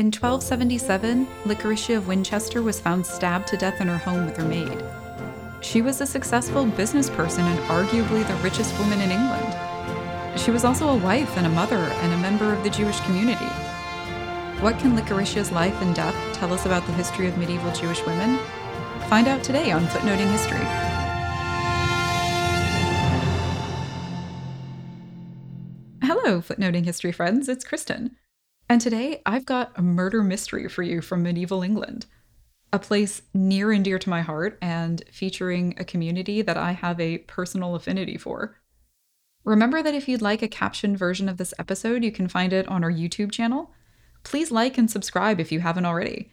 In 1277, Licoricia of Winchester was found stabbed to death in her home with her maid. She was a successful business person and arguably the richest woman in England. She was also a wife and a mother and a member of the Jewish community. What can Licoricia's life and death tell us about the history of medieval Jewish women? Find out today on Footnoting History. Hello, Footnoting History friends, it's Kristen. And today I've got a murder mystery for you from medieval England. A place near and dear to my heart and featuring a community that I have a personal affinity for. Remember that if you'd like a captioned version of this episode, you can find it on our YouTube channel. Please like and subscribe if you haven't already.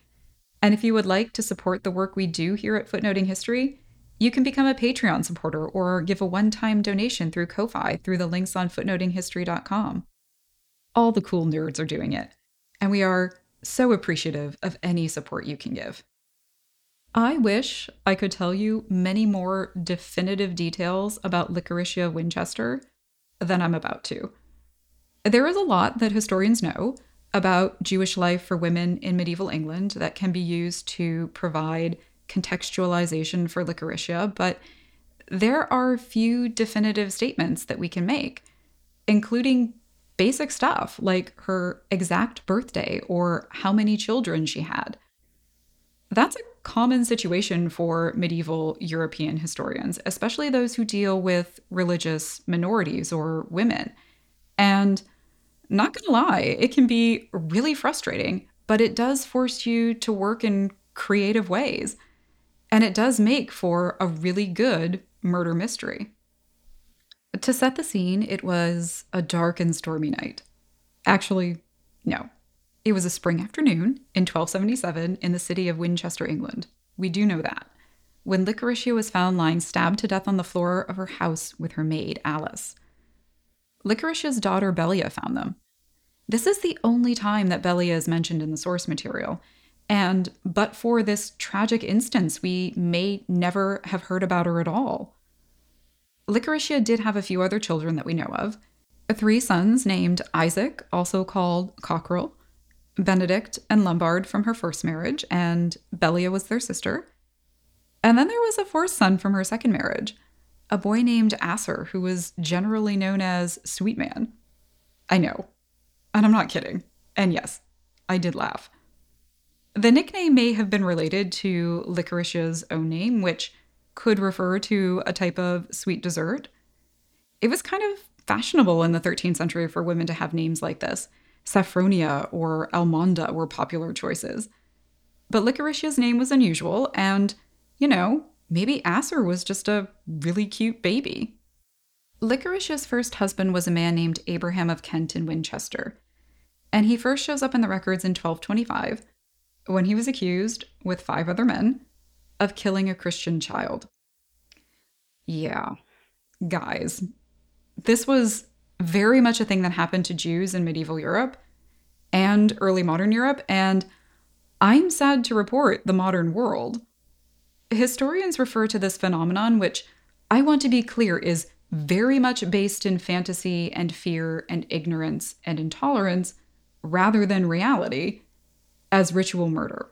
And if you would like to support the work we do here at Footnoting History, you can become a Patreon supporter or give a one time donation through Ko-Fi through the links on footnotinghistory.com. All the cool nerds are doing it, and we are so appreciative of any support you can give. I wish I could tell you many more definitive details about Licoricia Winchester than I'm about to. There is a lot that historians know about Jewish life for women in medieval England that can be used to provide contextualization for Licoricia, but there are few definitive statements that we can make, including basic stuff like her exact birthday or how many children she had. That's a common situation for medieval European historians, especially those who deal with religious minorities or women. And not gonna lie, it can be really frustrating, but it does force you to work in creative ways. And it does make for a really good murder mystery. To set the scene, it was a dark and stormy night. Actually, no. It was a spring afternoon in 1277 in the city of Winchester, England. We do know that. When Licoricia was found lying stabbed to death on the floor of her house with her maid, Alice. Licoricia's daughter Belia found them. This is the only time that Belia is mentioned in the source material, and but for this tragic instance, we may never have heard about her at all. Licoricia did have a few other children that we know of three sons named Isaac, also called Cockerel, Benedict, and Lombard from her first marriage, and Belia was their sister. And then there was a fourth son from her second marriage, a boy named Asser, who was generally known as Sweetman. I know. And I'm not kidding. And yes, I did laugh. The nickname may have been related to Licoricia's own name, which could refer to a type of sweet dessert. It was kind of fashionable in the 13th century for women to have names like this. Saffronia or Almonda were popular choices. But Licoricia's name was unusual, and, you know, maybe Asser was just a really cute baby. Licoricia's first husband was a man named Abraham of Kent in Winchester, and he first shows up in the records in 1225 when he was accused, with five other men, of killing a Christian child. Yeah, guys, this was very much a thing that happened to Jews in medieval Europe and early modern Europe, and I'm sad to report the modern world. Historians refer to this phenomenon, which I want to be clear is very much based in fantasy and fear and ignorance and intolerance rather than reality, as ritual murder.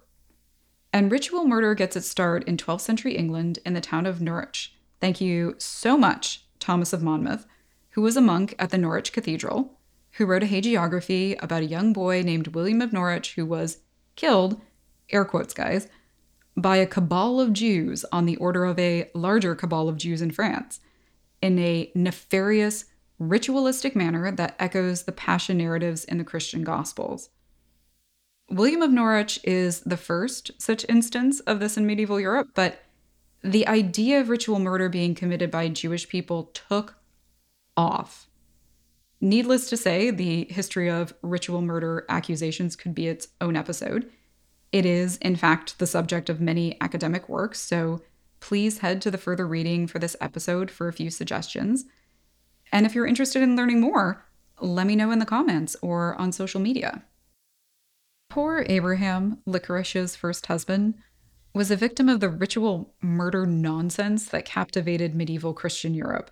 And ritual murder gets its start in 12th century England in the town of Norwich. Thank you so much, Thomas of Monmouth, who was a monk at the Norwich Cathedral, who wrote a hagiography about a young boy named William of Norwich who was killed, air quotes, guys, by a cabal of Jews on the order of a larger cabal of Jews in France in a nefarious, ritualistic manner that echoes the passion narratives in the Christian Gospels. William of Norwich is the first such instance of this in medieval Europe, but the idea of ritual murder being committed by Jewish people took off. Needless to say, the history of ritual murder accusations could be its own episode. It is, in fact, the subject of many academic works, so please head to the further reading for this episode for a few suggestions. And if you're interested in learning more, let me know in the comments or on social media. Poor Abraham, Licoricia's first husband, was a victim of the ritual murder nonsense that captivated medieval Christian Europe.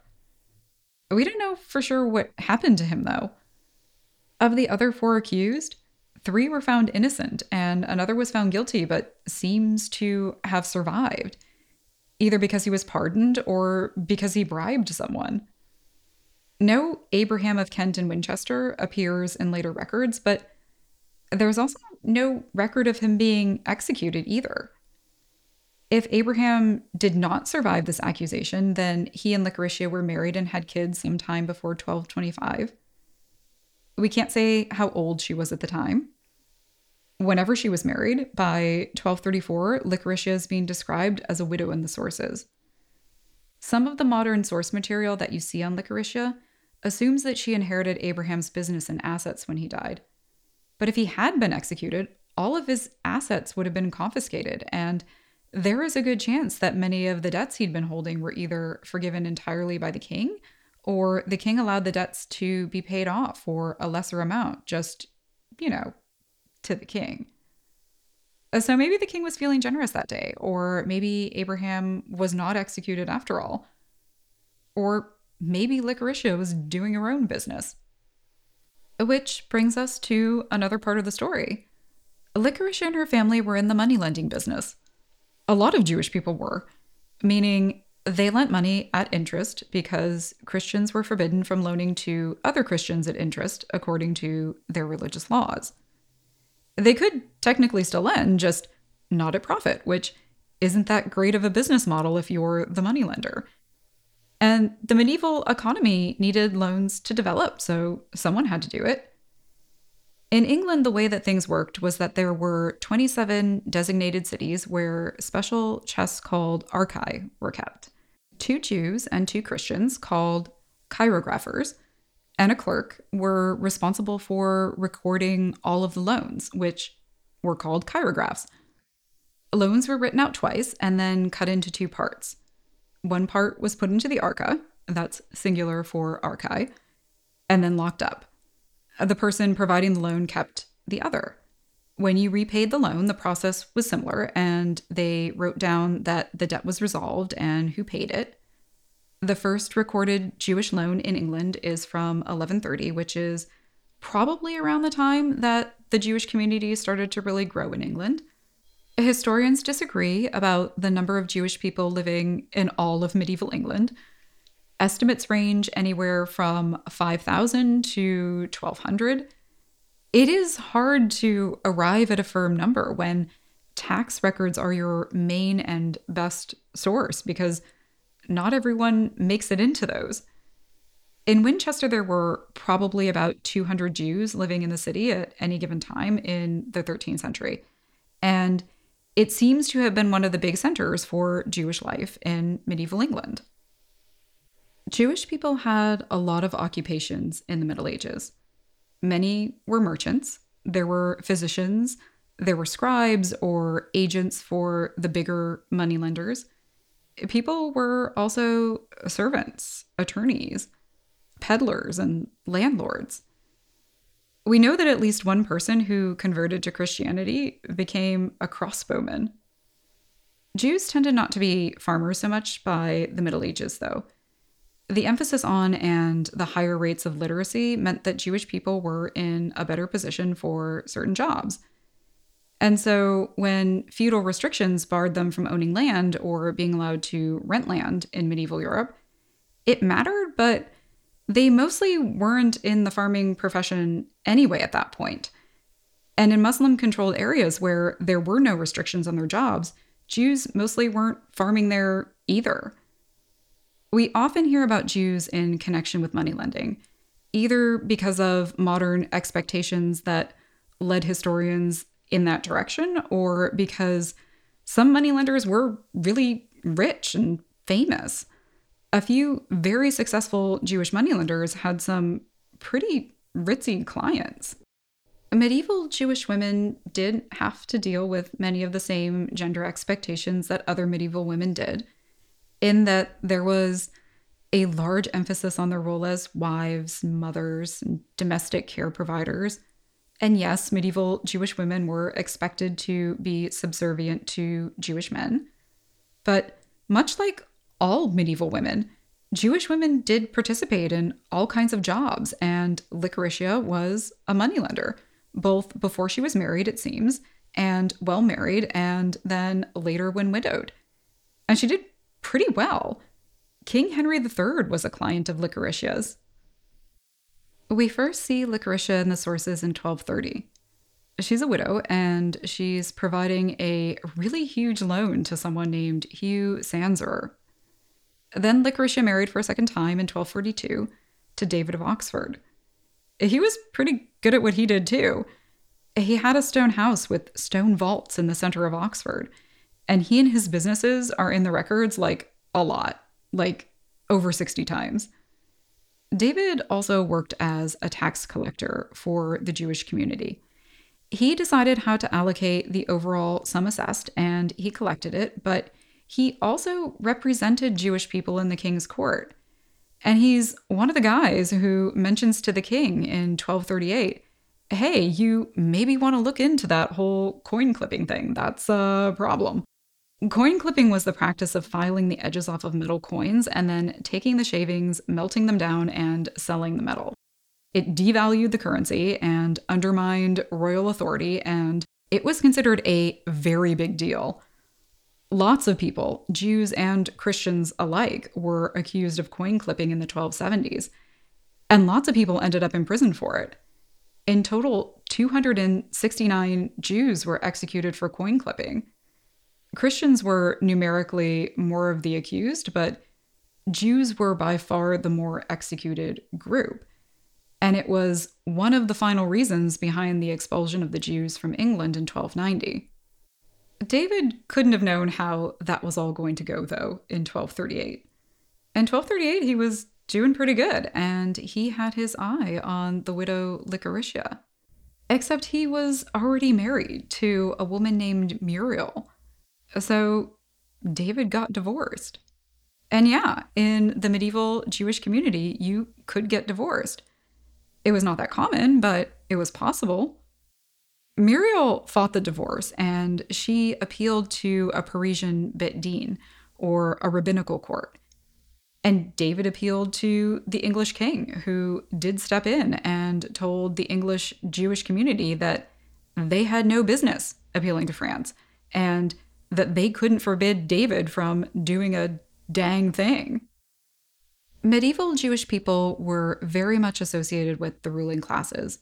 We don't know for sure what happened to him, though. Of the other four accused, three were found innocent and another was found guilty, but seems to have survived, either because he was pardoned or because he bribed someone. No Abraham of Kent and Winchester appears in later records, but there's also no record of him being executed either. If Abraham did not survive this accusation, then he and Licoricia were married and had kids sometime before 1225. We can't say how old she was at the time. Whenever she was married, by 1234, Licoricia is being described as a widow in the sources. Some of the modern source material that you see on Licoricia assumes that she inherited Abraham's business and assets when he died. But if he had been executed, all of his assets would have been confiscated, and there is a good chance that many of the debts he'd been holding were either forgiven entirely by the king or the king allowed the debts to be paid off for a lesser amount, just, you know, to the king. Uh, so maybe the king was feeling generous that day, or maybe Abraham was not executed after all. Or maybe Licoricia was doing her own business. Which brings us to another part of the story. Licoricia and her family were in the money lending business. A lot of Jewish people were, meaning they lent money at interest because Christians were forbidden from loaning to other Christians at interest according to their religious laws. They could technically still lend, just not at profit, which isn't that great of a business model if you're the moneylender. And the medieval economy needed loans to develop, so someone had to do it. In England, the way that things worked was that there were 27 designated cities where special chests called archae were kept two Jews and two Christians called chirographers and a clerk were responsible for recording all of the loans, which were called chirographs. Loans were written out twice and then cut into two parts. One part was put into the arca, that's singular for archae, and then locked up. The person providing the loan kept the other. When you repaid the loan, the process was similar, and they wrote down that the debt was resolved and who paid it. The first recorded Jewish loan in England is from 1130, which is probably around the time that the Jewish community started to really grow in England. Historians disagree about the number of Jewish people living in all of medieval England. Estimates range anywhere from 5,000 to 1,200 it is hard to arrive at a firm number when tax records are your main and best source because not everyone makes it into those. In Winchester, there were probably about 200 Jews living in the city at any given time in the 13th century. And it seems to have been one of the big centers for Jewish life in medieval England. Jewish people had a lot of occupations in the Middle Ages. Many were merchants, there were physicians, there were scribes or agents for the bigger moneylenders. People were also servants, attorneys, peddlers, and landlords. We know that at least one person who converted to Christianity became a crossbowman. Jews tended not to be farmers so much by the Middle Ages, though. The emphasis on and the higher rates of literacy meant that Jewish people were in a better position for certain jobs. And so, when feudal restrictions barred them from owning land or being allowed to rent land in medieval Europe, it mattered, but they mostly weren't in the farming profession anyway at that point. And in Muslim controlled areas where there were no restrictions on their jobs, Jews mostly weren't farming there either. We often hear about Jews in connection with money lending, either because of modern expectations that led historians in that direction, or because some moneylenders were really rich and famous. A few very successful Jewish moneylenders had some pretty ritzy clients. Medieval Jewish women did have to deal with many of the same gender expectations that other medieval women did in that there was a large emphasis on their role as wives, mothers, and domestic care providers. And yes, medieval Jewish women were expected to be subservient to Jewish men. But much like all medieval women, Jewish women did participate in all kinds of jobs, and Licoricia was a moneylender, both before she was married, it seems, and well married, and then later when widowed. And she did pretty well. King Henry III was a client of Licoricia's. We first see Licoricia in the sources in 1230. She's a widow and she's providing a really huge loan to someone named Hugh Sanzerer. Then Licoricia married for a second time in 1242 to David of Oxford. He was pretty good at what he did too. He had a stone house with stone vaults in the center of Oxford, and he and his businesses are in the records like a lot, like over 60 times. David also worked as a tax collector for the Jewish community. He decided how to allocate the overall sum assessed and he collected it, but he also represented Jewish people in the king's court. And he's one of the guys who mentions to the king in 1238 hey, you maybe want to look into that whole coin clipping thing. That's a problem. Coin clipping was the practice of filing the edges off of metal coins and then taking the shavings, melting them down, and selling the metal. It devalued the currency and undermined royal authority, and it was considered a very big deal. Lots of people, Jews and Christians alike, were accused of coin clipping in the 1270s, and lots of people ended up in prison for it. In total, 269 Jews were executed for coin clipping. Christians were numerically more of the accused, but Jews were by far the more executed group. And it was one of the final reasons behind the expulsion of the Jews from England in 1290. David couldn't have known how that was all going to go, though, in 1238. In 1238, he was doing pretty good, and he had his eye on the widow Licoricia. Except he was already married to a woman named Muriel, so David got divorced. And yeah, in the medieval Jewish community, you could get divorced. It was not that common, but it was possible. Muriel fought the divorce and she appealed to a Parisian Beit Din, or a rabbinical court. And David appealed to the English king, who did step in and told the English Jewish community that they had no business appealing to France and that they couldn't forbid David from doing a dang thing. Medieval Jewish people were very much associated with the ruling classes,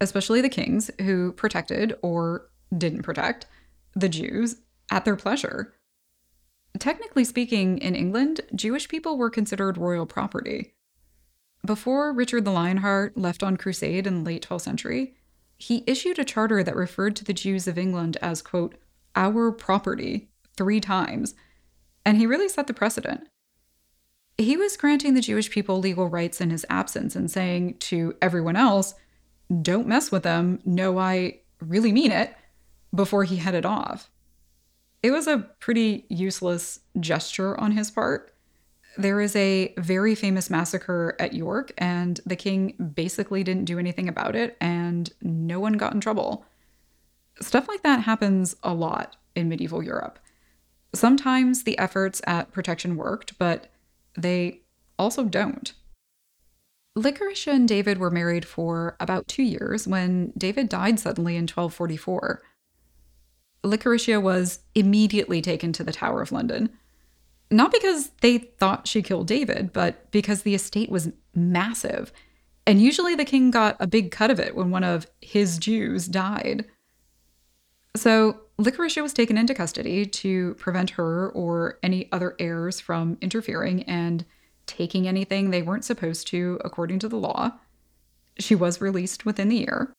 especially the kings who protected or didn't protect the Jews at their pleasure. Technically speaking, in England, Jewish people were considered royal property. Before Richard the Lionheart left on crusade in the late 12th century, he issued a charter that referred to the Jews of England as, quote, our property three times, and he really set the precedent. He was granting the Jewish people legal rights in his absence and saying to everyone else, don't mess with them, no, I really mean it, before he headed off. It was a pretty useless gesture on his part. There is a very famous massacre at York, and the king basically didn't do anything about it, and no one got in trouble. Stuff like that happens a lot in medieval Europe. Sometimes the efforts at protection worked, but they also don't. Licoricia and David were married for about two years when David died suddenly in 1244. Licoricia was immediately taken to the Tower of London. Not because they thought she killed David, but because the estate was massive, and usually the king got a big cut of it when one of his Jews died. So, Licoricia was taken into custody to prevent her or any other heirs from interfering and taking anything they weren't supposed to according to the law. She was released within the year.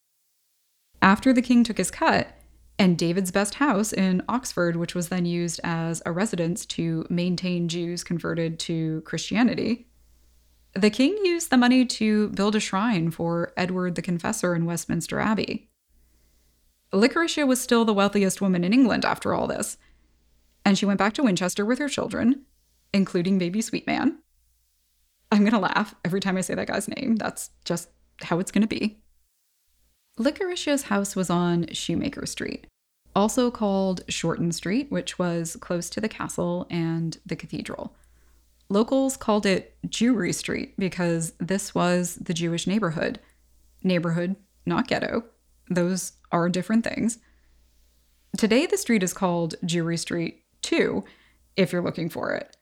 After the king took his cut, and David's best house in Oxford, which was then used as a residence to maintain Jews converted to Christianity. The king used the money to build a shrine for Edward the Confessor in Westminster Abbey. Licoricia was still the wealthiest woman in England after all this, and she went back to Winchester with her children, including baby Sweetman. I'm gonna laugh every time I say that guy's name. That's just how it's gonna be. Licoricia's house was on Shoemaker Street, also called Shorten Street, which was close to the castle and the cathedral. Locals called it Jewry Street because this was the Jewish neighborhood. Neighborhood, not ghetto. those are different things. Today, the street is called Jewry Street too, if you're looking for it.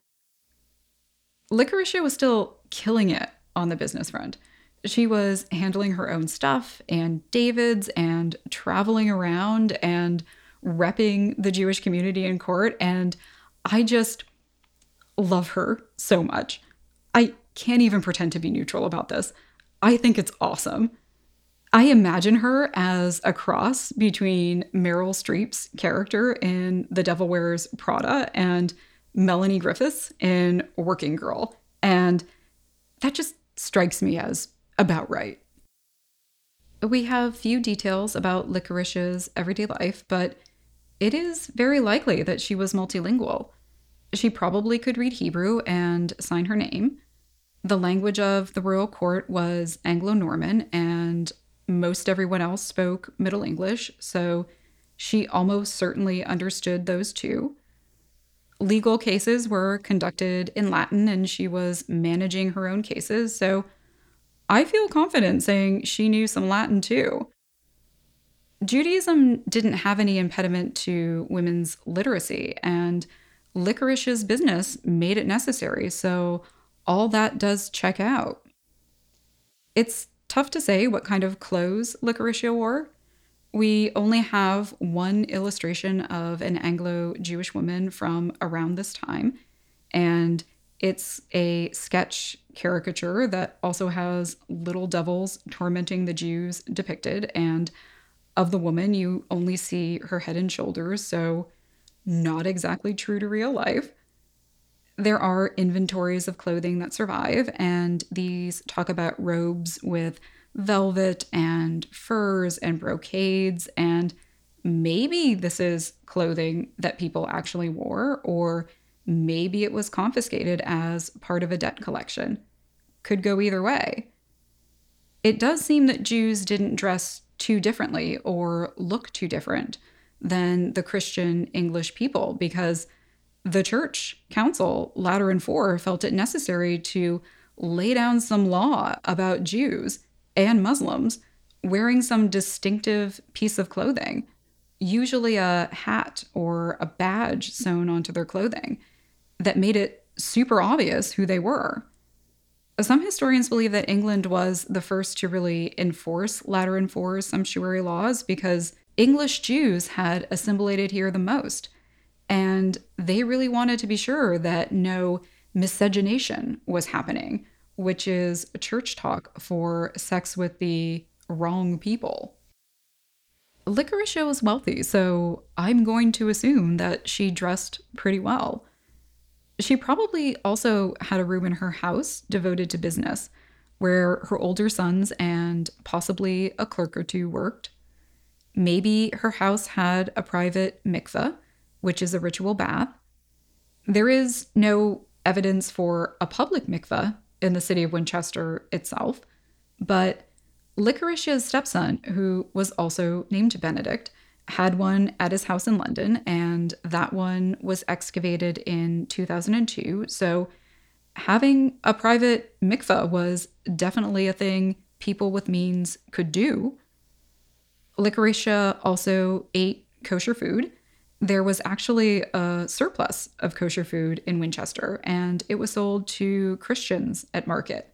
Licoricia was still killing it on the business front. She was handling her own stuff and David's and traveling around and repping the Jewish community in court. And I just love her so much. I can't even pretend to be neutral about this. I think it's awesome. I imagine her as a cross between Meryl Streep's character in The Devil Wears Prada and Melanie Griffith's in Working Girl. And that just strikes me as about right. We have few details about Licoricia's everyday life, but it is very likely that she was multilingual. She probably could read Hebrew and sign her name. The language of the royal court was Anglo Norman, and most everyone else spoke Middle English, so she almost certainly understood those two. Legal cases were conducted in Latin, and she was managing her own cases, so I feel confident saying she knew some Latin too. Judaism didn't have any impediment to women's literacy, and Licoricia's business made it necessary, so all that does check out. It's tough to say what kind of clothes Licoricia wore. We only have one illustration of an Anglo Jewish woman from around this time, and it's a sketch caricature that also has little devils tormenting the Jews depicted. And of the woman, you only see her head and shoulders, so not exactly true to real life. There are inventories of clothing that survive, and these talk about robes with velvet and furs and brocades. And maybe this is clothing that people actually wore, or maybe it was confiscated as part of a debt collection. Could go either way. It does seem that Jews didn't dress too differently or look too different than the Christian English people because the church council, Lateran IV, felt it necessary to lay down some law about Jews and Muslims wearing some distinctive piece of clothing, usually a hat or a badge sewn onto their clothing, that made it super obvious who they were. Some historians believe that England was the first to really enforce Lateran IV's sumptuary laws because English Jews had assimilated here the most, and they really wanted to be sure that no miscegenation was happening, which is church talk for sex with the wrong people. Licoricia was wealthy, so I'm going to assume that she dressed pretty well. She probably also had a room in her house devoted to business, where her older sons and possibly a clerk or two worked. Maybe her house had a private mikveh, which is a ritual bath. There is no evidence for a public mikveh in the city of Winchester itself, but Licoricia's stepson, who was also named Benedict, had one at his house in London, and that one was excavated in 2002. So, having a private mikveh was definitely a thing people with means could do. Licoricia also ate kosher food. There was actually a surplus of kosher food in Winchester, and it was sold to Christians at market.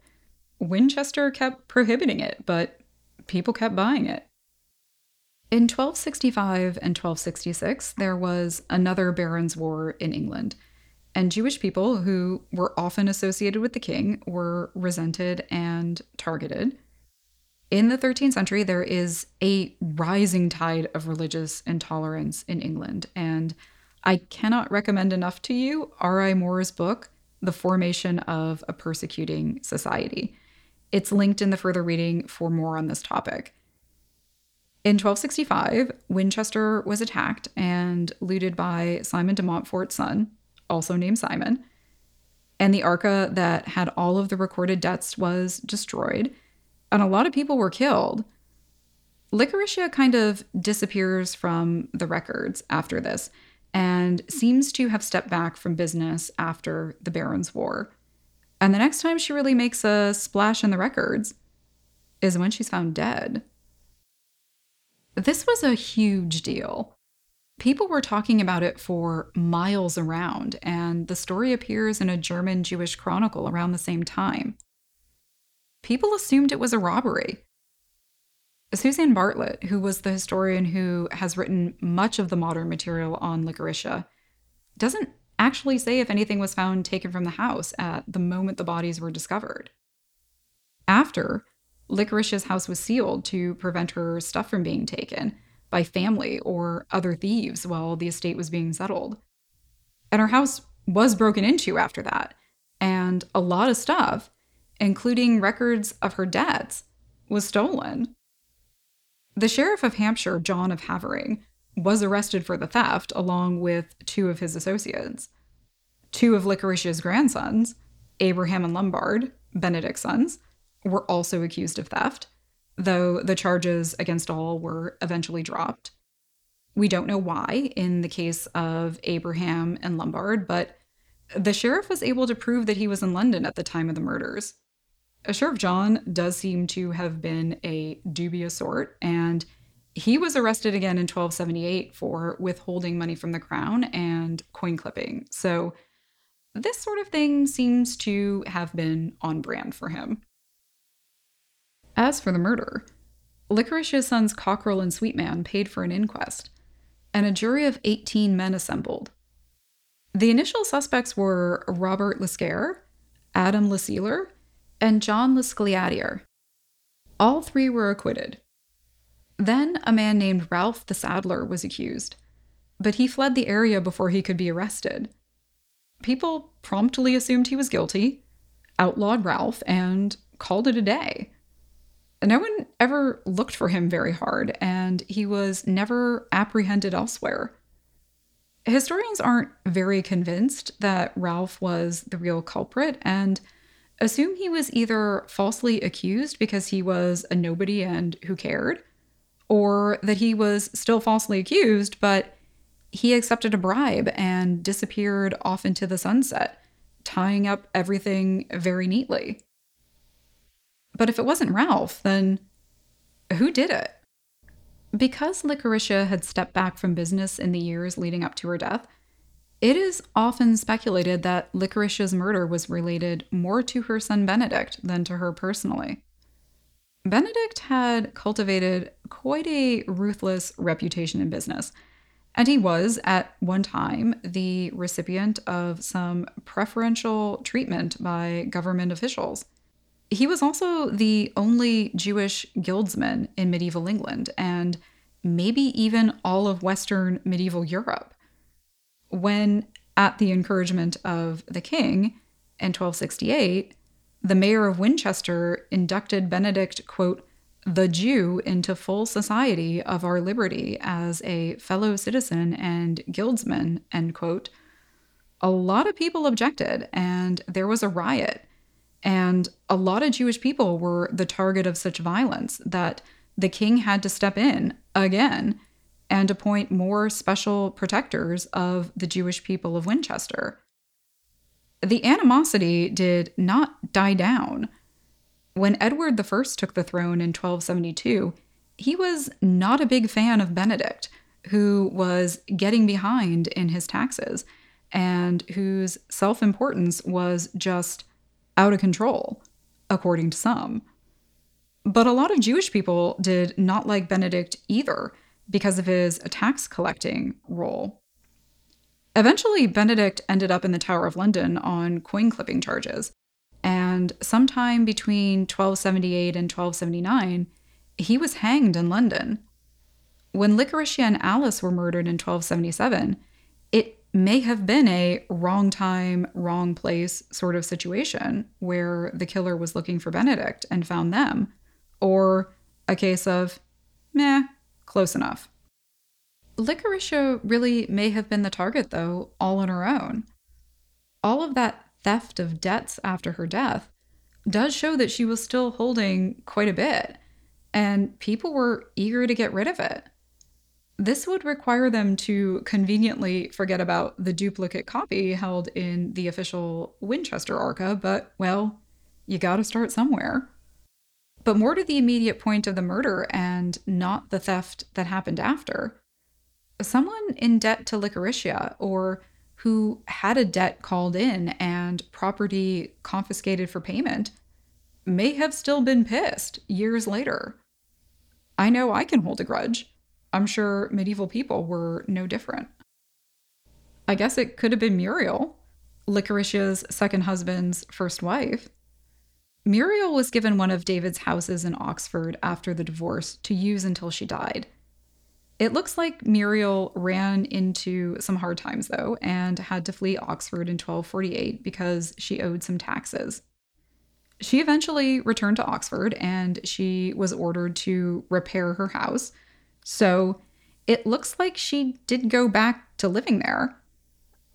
Winchester kept prohibiting it, but people kept buying it. In 1265 and 1266, there was another Barons' War in England, and Jewish people who were often associated with the king were resented and targeted. In the 13th century, there is a rising tide of religious intolerance in England, and I cannot recommend enough to you R.I. Moore's book, The Formation of a Persecuting Society. It's linked in the further reading for more on this topic. In 1265, Winchester was attacked and looted by Simon de Montfort's son, also named Simon. And the arca that had all of the recorded debts was destroyed, and a lot of people were killed. Licoricia kind of disappears from the records after this and seems to have stepped back from business after the Barons' War. And the next time she really makes a splash in the records is when she's found dead. This was a huge deal. People were talking about it for miles around, and the story appears in a German Jewish chronicle around the same time. People assumed it was a robbery. Suzanne Bartlet, who was the historian who has written much of the modern material on Licoricia, doesn't actually say if anything was found taken from the house at the moment the bodies were discovered. After, Licoricia's house was sealed to prevent her stuff from being taken by family or other thieves while the estate was being settled. And her house was broken into after that, and a lot of stuff, including records of her debts, was stolen. The sheriff of Hampshire, John of Havering, was arrested for the theft along with two of his associates. Two of Licoricia's grandsons, Abraham and Lombard, Benedict's sons, were also accused of theft, though the charges against all were eventually dropped. We don't know why in the case of Abraham and Lombard, but the sheriff was able to prove that he was in London at the time of the murders. Sheriff John does seem to have been a dubious sort, and he was arrested again in 1278 for withholding money from the crown and coin clipping. So, this sort of thing seems to have been on brand for him. As for the murder, Licoricia's sons Cockerell and Sweetman paid for an inquest, and a jury of 18 men assembled. The initial suspects were Robert Lescare, Adam Lesealer, and John Lescliadier. All three were acquitted. Then a man named Ralph the Saddler was accused, but he fled the area before he could be arrested. People promptly assumed he was guilty, outlawed Ralph, and called it a day. No one ever looked for him very hard, and he was never apprehended elsewhere. Historians aren't very convinced that Ralph was the real culprit, and assume he was either falsely accused because he was a nobody and who cared, or that he was still falsely accused, but he accepted a bribe and disappeared off into the sunset, tying up everything very neatly. But if it wasn't Ralph, then who did it? Because Licoricia had stepped back from business in the years leading up to her death, it is often speculated that Licoricia's murder was related more to her son Benedict than to her personally. Benedict had cultivated quite a ruthless reputation in business, and he was, at one time, the recipient of some preferential treatment by government officials. He was also the only Jewish guildsman in medieval England, and maybe even all of Western medieval Europe when, at the encouragement of the king in 1268, the mayor of Winchester inducted Benedict, quote, the Jew into full society of our liberty as a fellow citizen and guildsman, end quote. A lot of people objected, and there was a riot. And a lot of Jewish people were the target of such violence that the king had to step in again and appoint more special protectors of the Jewish people of Winchester. The animosity did not die down. When Edward I took the throne in 1272, he was not a big fan of Benedict, who was getting behind in his taxes and whose self importance was just out of control, according to some. But a lot of Jewish people did not like Benedict either because of his tax collecting role. Eventually, Benedict ended up in the Tower of London on coin clipping charges, and sometime between 1278 and 1279, he was hanged in London. When Licoricia and Alice were murdered in 1277, it may have been a wrong time, wrong place sort of situation where the killer was looking for Benedict and found them, or a case of, meh, Close enough. Licoricia really may have been the target, though, all on her own. All of that theft of debts after her death does show that she was still holding quite a bit, and people were eager to get rid of it. This would require them to conveniently forget about the duplicate copy held in the official Winchester Arca, but, well, you gotta start somewhere. But more to the immediate point of the murder and not the theft that happened after. Someone in debt to Licoricia or who had a debt called in and property confiscated for payment may have still been pissed years later. I know I can hold a grudge. I'm sure medieval people were no different. I guess it could have been Muriel, Licoricia's second husband's first wife. Muriel was given one of David's houses in Oxford after the divorce to use until she died. It looks like Muriel ran into some hard times, though, and had to flee Oxford in 1248 because she owed some taxes. She eventually returned to Oxford and she was ordered to repair her house. So it looks like she did go back to living there.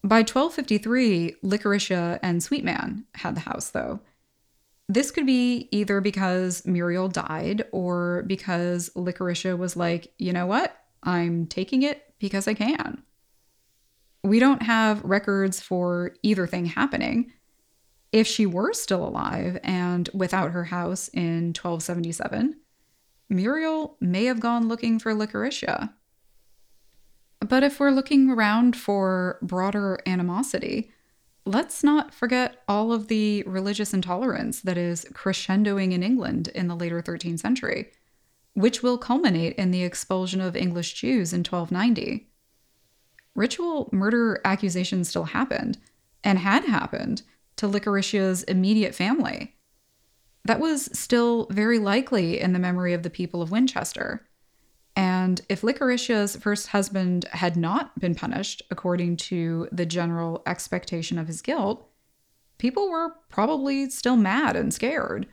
By 1253, Licoricia and Sweetman had the house, though. This could be either because Muriel died or because Licoricia was like, you know what? I'm taking it because I can. We don't have records for either thing happening. If she were still alive and without her house in 1277, Muriel may have gone looking for Licoricia. But if we're looking around for broader animosity, let's not forget all of the religious intolerance that is crescendoing in England in the later 13th century, which will culminate in the expulsion of English Jews in 1290. Ritual murder accusations still happened, and had happened, to Licoricia's immediate family. That was still very likely in the memory of the people of Winchester. And if Licoricia's first husband had not been punished according to the general expectation of his guilt, people were probably still mad and scared.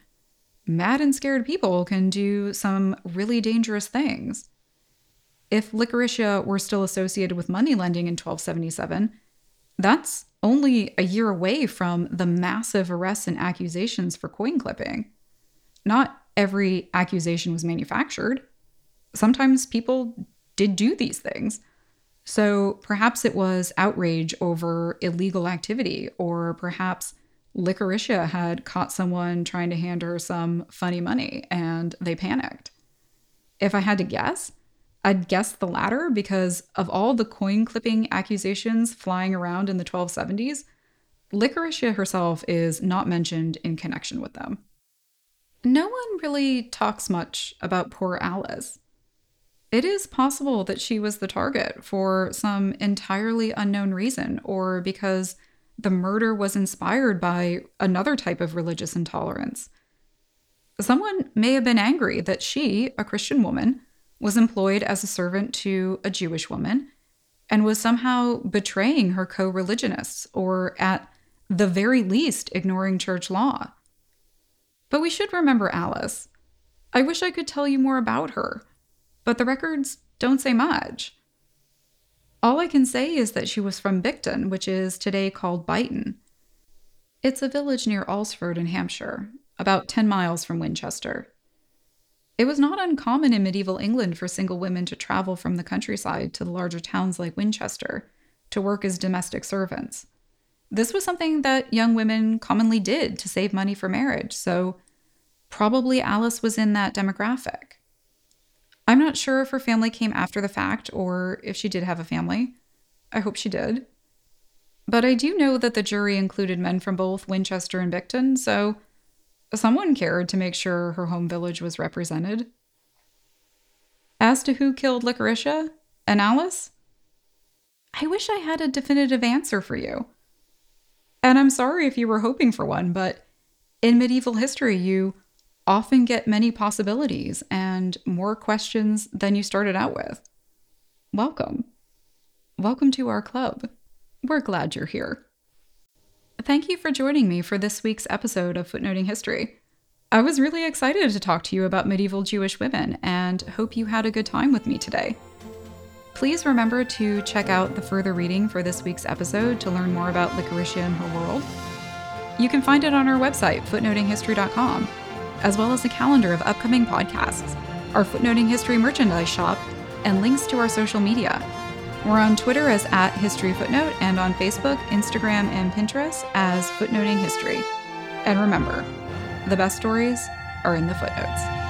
Mad and scared people can do some really dangerous things. If Licoricia were still associated with money lending in 1277, that's only a year away from the massive arrests and accusations for coin clipping. Not every accusation was manufactured sometimes people did do these things. So perhaps it was outrage over illegal activity, or perhaps Licoricia had caught someone trying to hand her some funny money and they panicked. If I had to guess, I'd guess the latter because of all the coin clipping accusations flying around in the 1270s, Licoricia herself is not mentioned in connection with them. No one really talks much about poor Alice it is possible that she was the target for some entirely unknown reason or because the murder was inspired by another type of religious intolerance. Someone may have been angry that she, a Christian woman, was employed as a servant to a Jewish woman and was somehow betraying her co religionists or, at the very least, ignoring church law. But we should remember Alice. I wish I could tell you more about her but the records don't say much. All I can say is that she was from Bicton, which is today called Bighton. It's a village near Alresford in Hampshire, about 10 miles from Winchester. It was not uncommon in medieval England for single women to travel from the countryside to the larger towns like Winchester to work as domestic servants. This was something that young women commonly did to save money for marriage, so probably Alice was in that demographic. I'm not sure if her family came after the fact or if she did have a family. I hope she did. But I do know that the jury included men from both Winchester and Bicton, so someone cared to make sure her home village was represented. As to who killed Licoricia and Alice, I wish I had a definitive answer for you. And I'm sorry if you were hoping for one, but in medieval history, you often get many possibilities and more questions than you started out with. Welcome. Welcome to our club. We're glad you're here. Thank you for joining me for this week's episode of Footnoting History. I was really excited to talk to you about medieval Jewish women and hope you had a good time with me today. Please remember to check out the further reading for this week's episode to learn more about Licoricia and her world. You can find it on our website, footnotinghistory.com as well as a calendar of upcoming podcasts, our Footnoting History merchandise shop, and links to our social media. We're on Twitter as at History Footnote and on Facebook, Instagram, and Pinterest as Footnoting History. And remember, the best stories are in the footnotes.